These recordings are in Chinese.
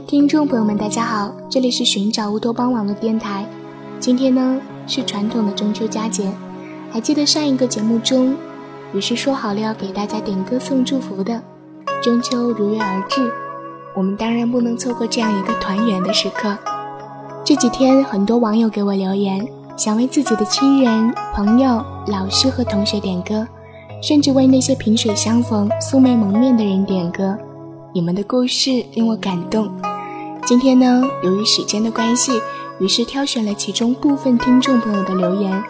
听众朋友们，大家好，这里是寻找乌托邦网络电台。今天呢是传统的中秋佳节，还记得上一个节目中，也是说好了要给大家点歌送祝福的。中秋如约而至，我们当然不能错过这样一个团圆的时刻。这几天很多网友给我留言，想为自己的亲人、朋友、老师和同学点歌，甚至为那些萍水相逢、素未蒙面的人点歌。你们的故事令我感动。今天呢，由于时间的关系，于是挑选了其中部分听众朋友的留言，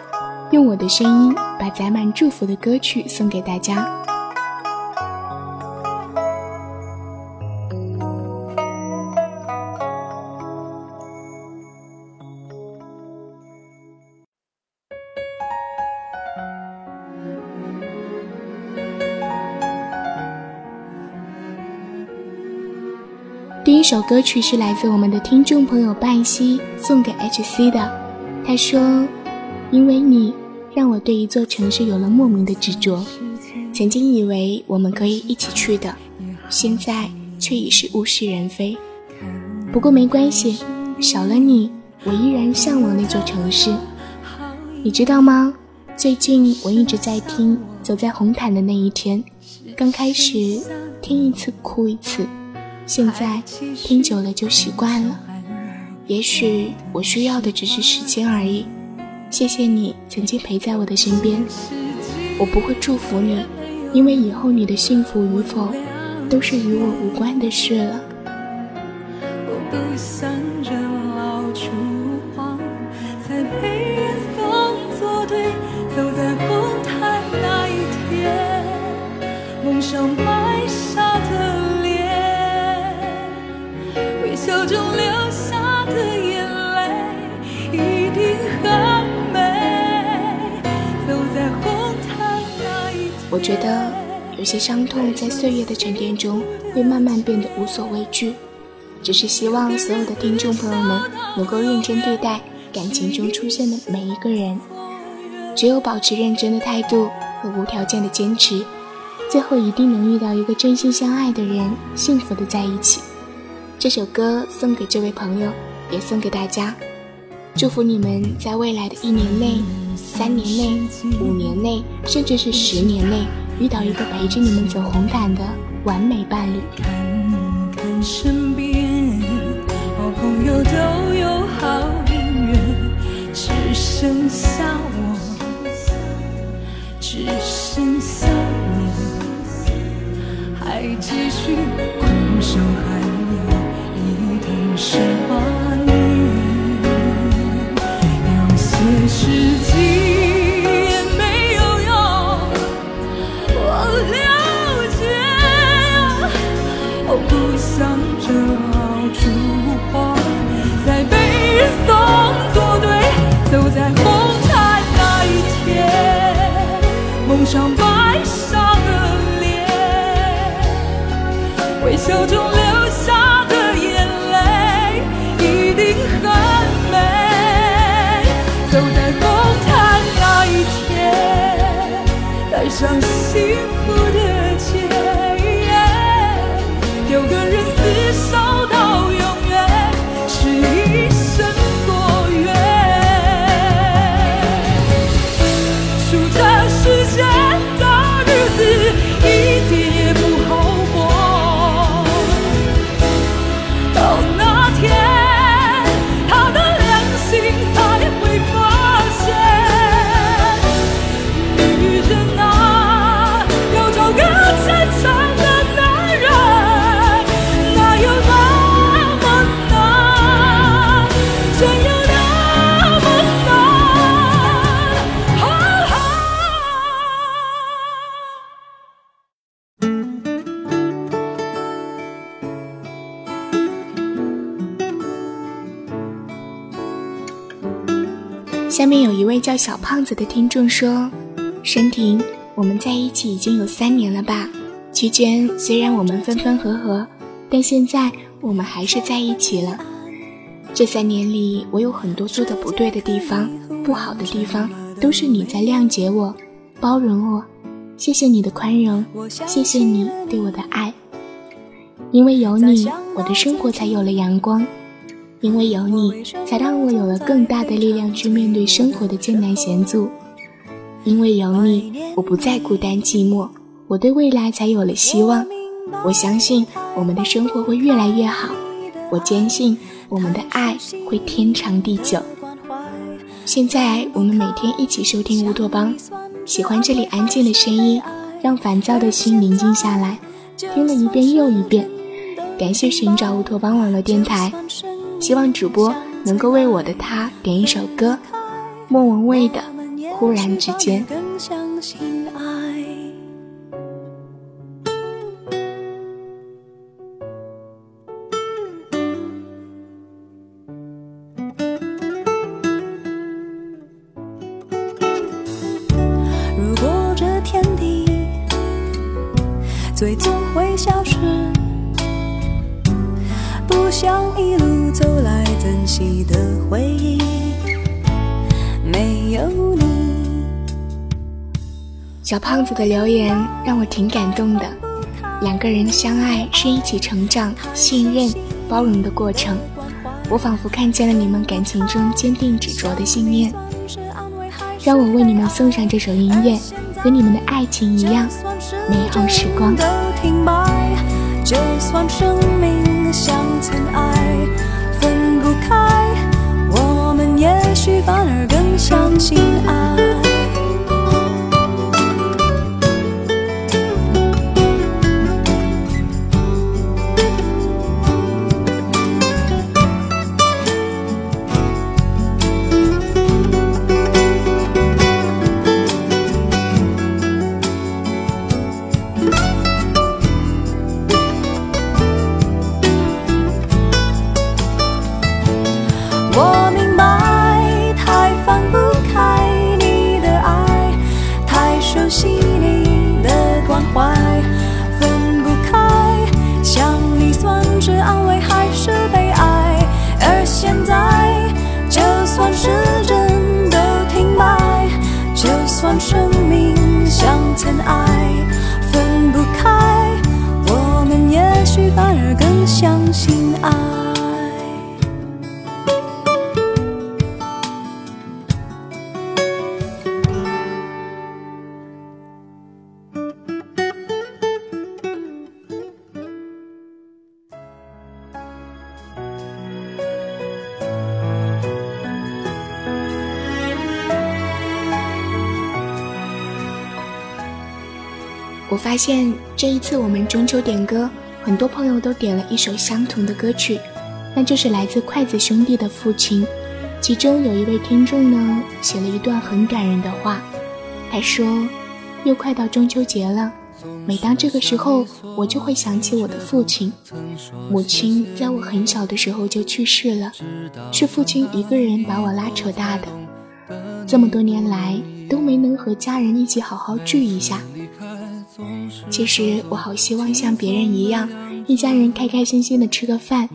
用我的声音把载满祝福的歌曲送给大家。首歌曲是来自我们的听众朋友半溪送给 HC 的。他说：“因为你，让我对一座城市有了莫名的执着。曾经以为我们可以一起去的，现在却已是物是人非。不过没关系，少了你，我依然向往那座城市。你知道吗？最近我一直在听《走在红毯的那一天》，刚开始听一次哭一次。”现在听久了就习惯了，也许我需要的只是时间而已。谢谢你曾经陪在我的身边，我不会祝福你，因为以后你的幸福与否都是与我无关的事了。梦想白纱我觉得有些伤痛在岁月的沉淀中会慢慢变得无所畏惧。只是希望所有的听众朋友们能够认真对待感情中出现的每一个人。只有保持认真的态度和无条件的坚持，最后一定能遇到一个真心相爱的人，幸福的在一起。这首歌送给这位朋友，也送给大家，祝福你们在未来的一年内、三年内、五年内，甚至是十年内，遇到一个陪着你们走红毯的完美伴侣。看看身边，好朋友都有好姻缘，只剩下我，只剩下你，还继续空手还。是把你，有像下面有一位叫小胖子的听众说：“申婷，我们在一起已经有三年了吧？期间虽然我们分分合合，但现在我们还是在一起了。这三年里，我有很多做的不对的地方，不好的地方，都是你在谅解我、包容我。谢谢你的宽容，谢谢你对我的爱。”因为有你，我的生活才有了阳光；因为有你，才让我有了更大的力量去面对生活的艰难险阻；因为有你，我不再孤单寂寞，我对未来才有了希望。我相信我们的生活会越来越好，我坚信我们的爱会天长地久。现在我们每天一起收听乌托邦，喜欢这里安静的声音，让烦躁的心宁静下来，听了一遍又一遍。感谢寻找乌托邦网络电台，希望主播能够为我的他点一首歌，莫文蔚的《忽然之间》。如果这天地最终会消失。不想一路走来珍惜的回忆，没有你。小胖子的留言让我挺感动的。两个人相爱是一起成长、信任、包容的过程。我仿佛看见了你们感情中坚定执着的信念。让我为你们送上这首音乐，和你们的爱情一样，美好时光。就算生命像尘埃，分不开，我们也许反而更相信爱。反而更相信爱我发现这一次我们中秋点歌，很多朋友都点了一首相同的歌曲，那就是来自筷子兄弟的《父亲》。其中有一位听众呢，写了一段很感人的话，他说：“又快到中秋节了，每当这个时候，我就会想起我的父亲。母亲在我很小的时候就去世了，是父亲一个人把我拉扯大的，这么多年来都没能和家人一起好好聚一下。”其实我好希望像别人一样，一家人开开心心的吃个饭。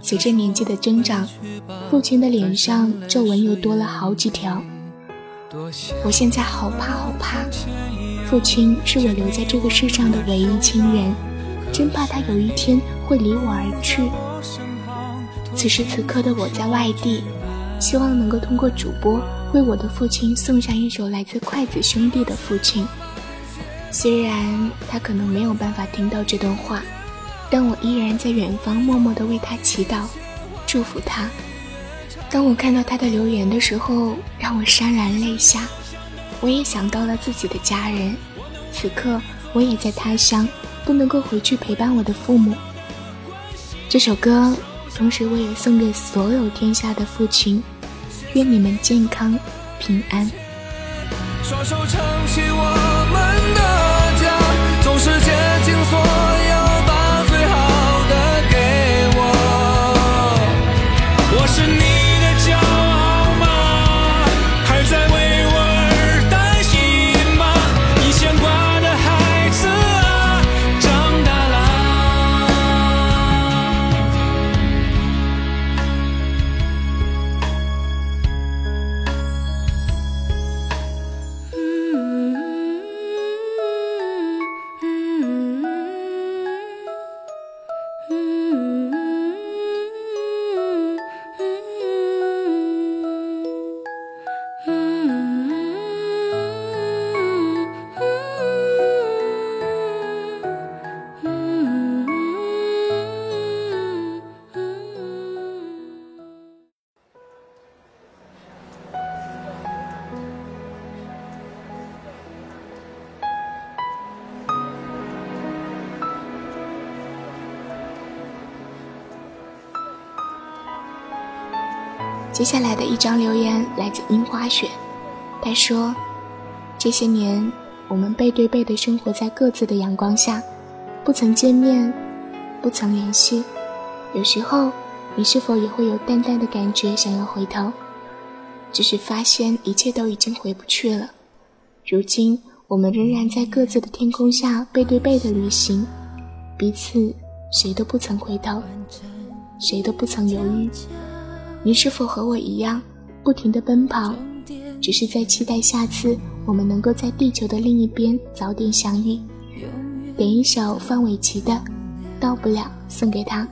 随着年纪的增长，父亲的脸上皱纹又多了好几条。我现在好怕好怕，父亲是我留在这个世上的唯一亲人，真怕他有一天会离我而去。此时此刻的我在外地，希望能够通过主播为我的父亲送上一首来自筷子兄弟的《父亲》。虽然他可能没有办法听到这段话，但我依然在远方默默地为他祈祷，祝福他。当我看到他的留言的时候，让我潸然泪下。我也想到了自己的家人，此刻我也在他乡，不能够回去陪伴我的父母。这首歌，同时我也送给所有天下的父亲，愿你们健康平安。双手撑起我接下来的一张留言来自樱花雪，他说：“这些年，我们背对背的生活在各自的阳光下，不曾见面，不曾联系。有时候，你是否也会有淡淡的感觉，想要回头？只是发现一切都已经回不去了。如今，我们仍然在各自的天空下背对背的旅行，彼此谁都不曾回头，谁都不曾犹豫。”你是否和我一样，不停的奔跑，只是在期待下次我们能够在地球的另一边早点相遇？点一首范玮琪的《到不了》送给他，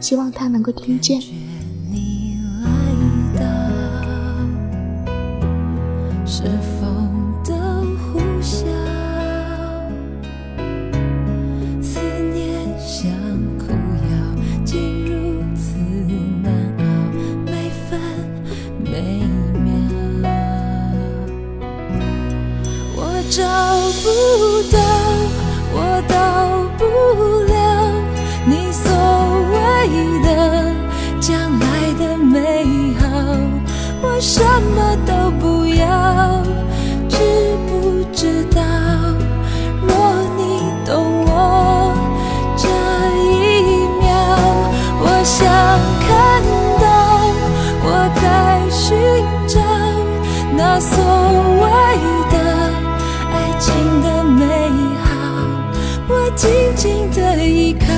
希望他能够听见。way. 那所谓的爱情的美好我紧紧的依靠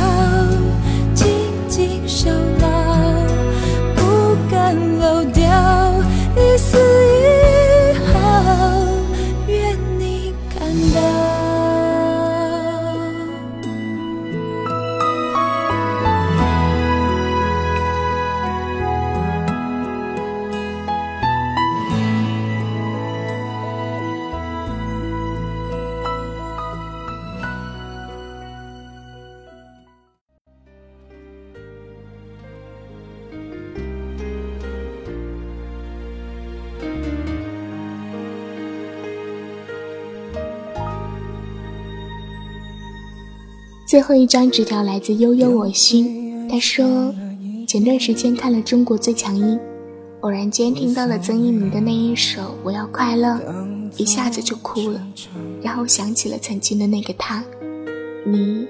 最后一张纸条来自悠悠我心，他说：前段时间看了《中国最强音》，偶然间听到了曾一鸣的那一首《我要快乐》，一下子就哭了，然后想起了曾经的那个他。你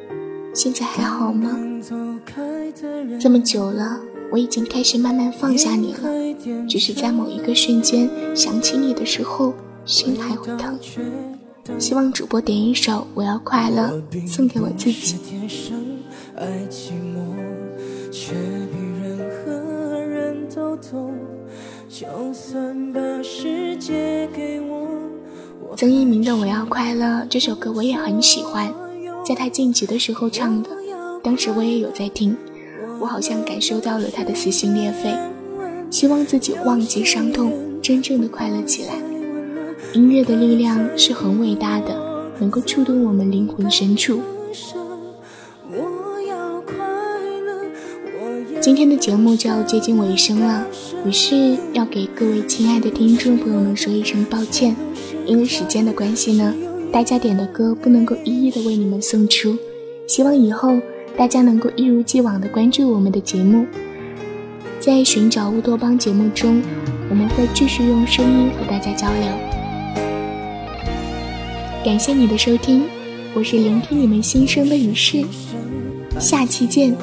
现在还好吗？这么久了，我已经开始慢慢放下你了，只是在某一个瞬间想起你的时候，心还会疼。希望主播点一首《我要快乐》送给我自己。曾一鸣的《我要快乐》这首歌我也很喜欢，在他晋级的时候唱的，当时我也有在听，我好像感受到了他的撕心裂肺，希望自己忘记伤痛，真正的快乐起来。音乐的力量是很伟大的，能够触动我们灵魂深处。今天的节目就要接近尾声了，于是要给各位亲爱的听众朋友们说一声抱歉，因为时间的关系呢，大家点的歌不能够一一的为你们送出。希望以后大家能够一如既往的关注我们的节目，在寻找乌托邦节目中，我们会继续用声音和大家交流。感谢你的收听，我是聆听你们心声的雨势，下期见。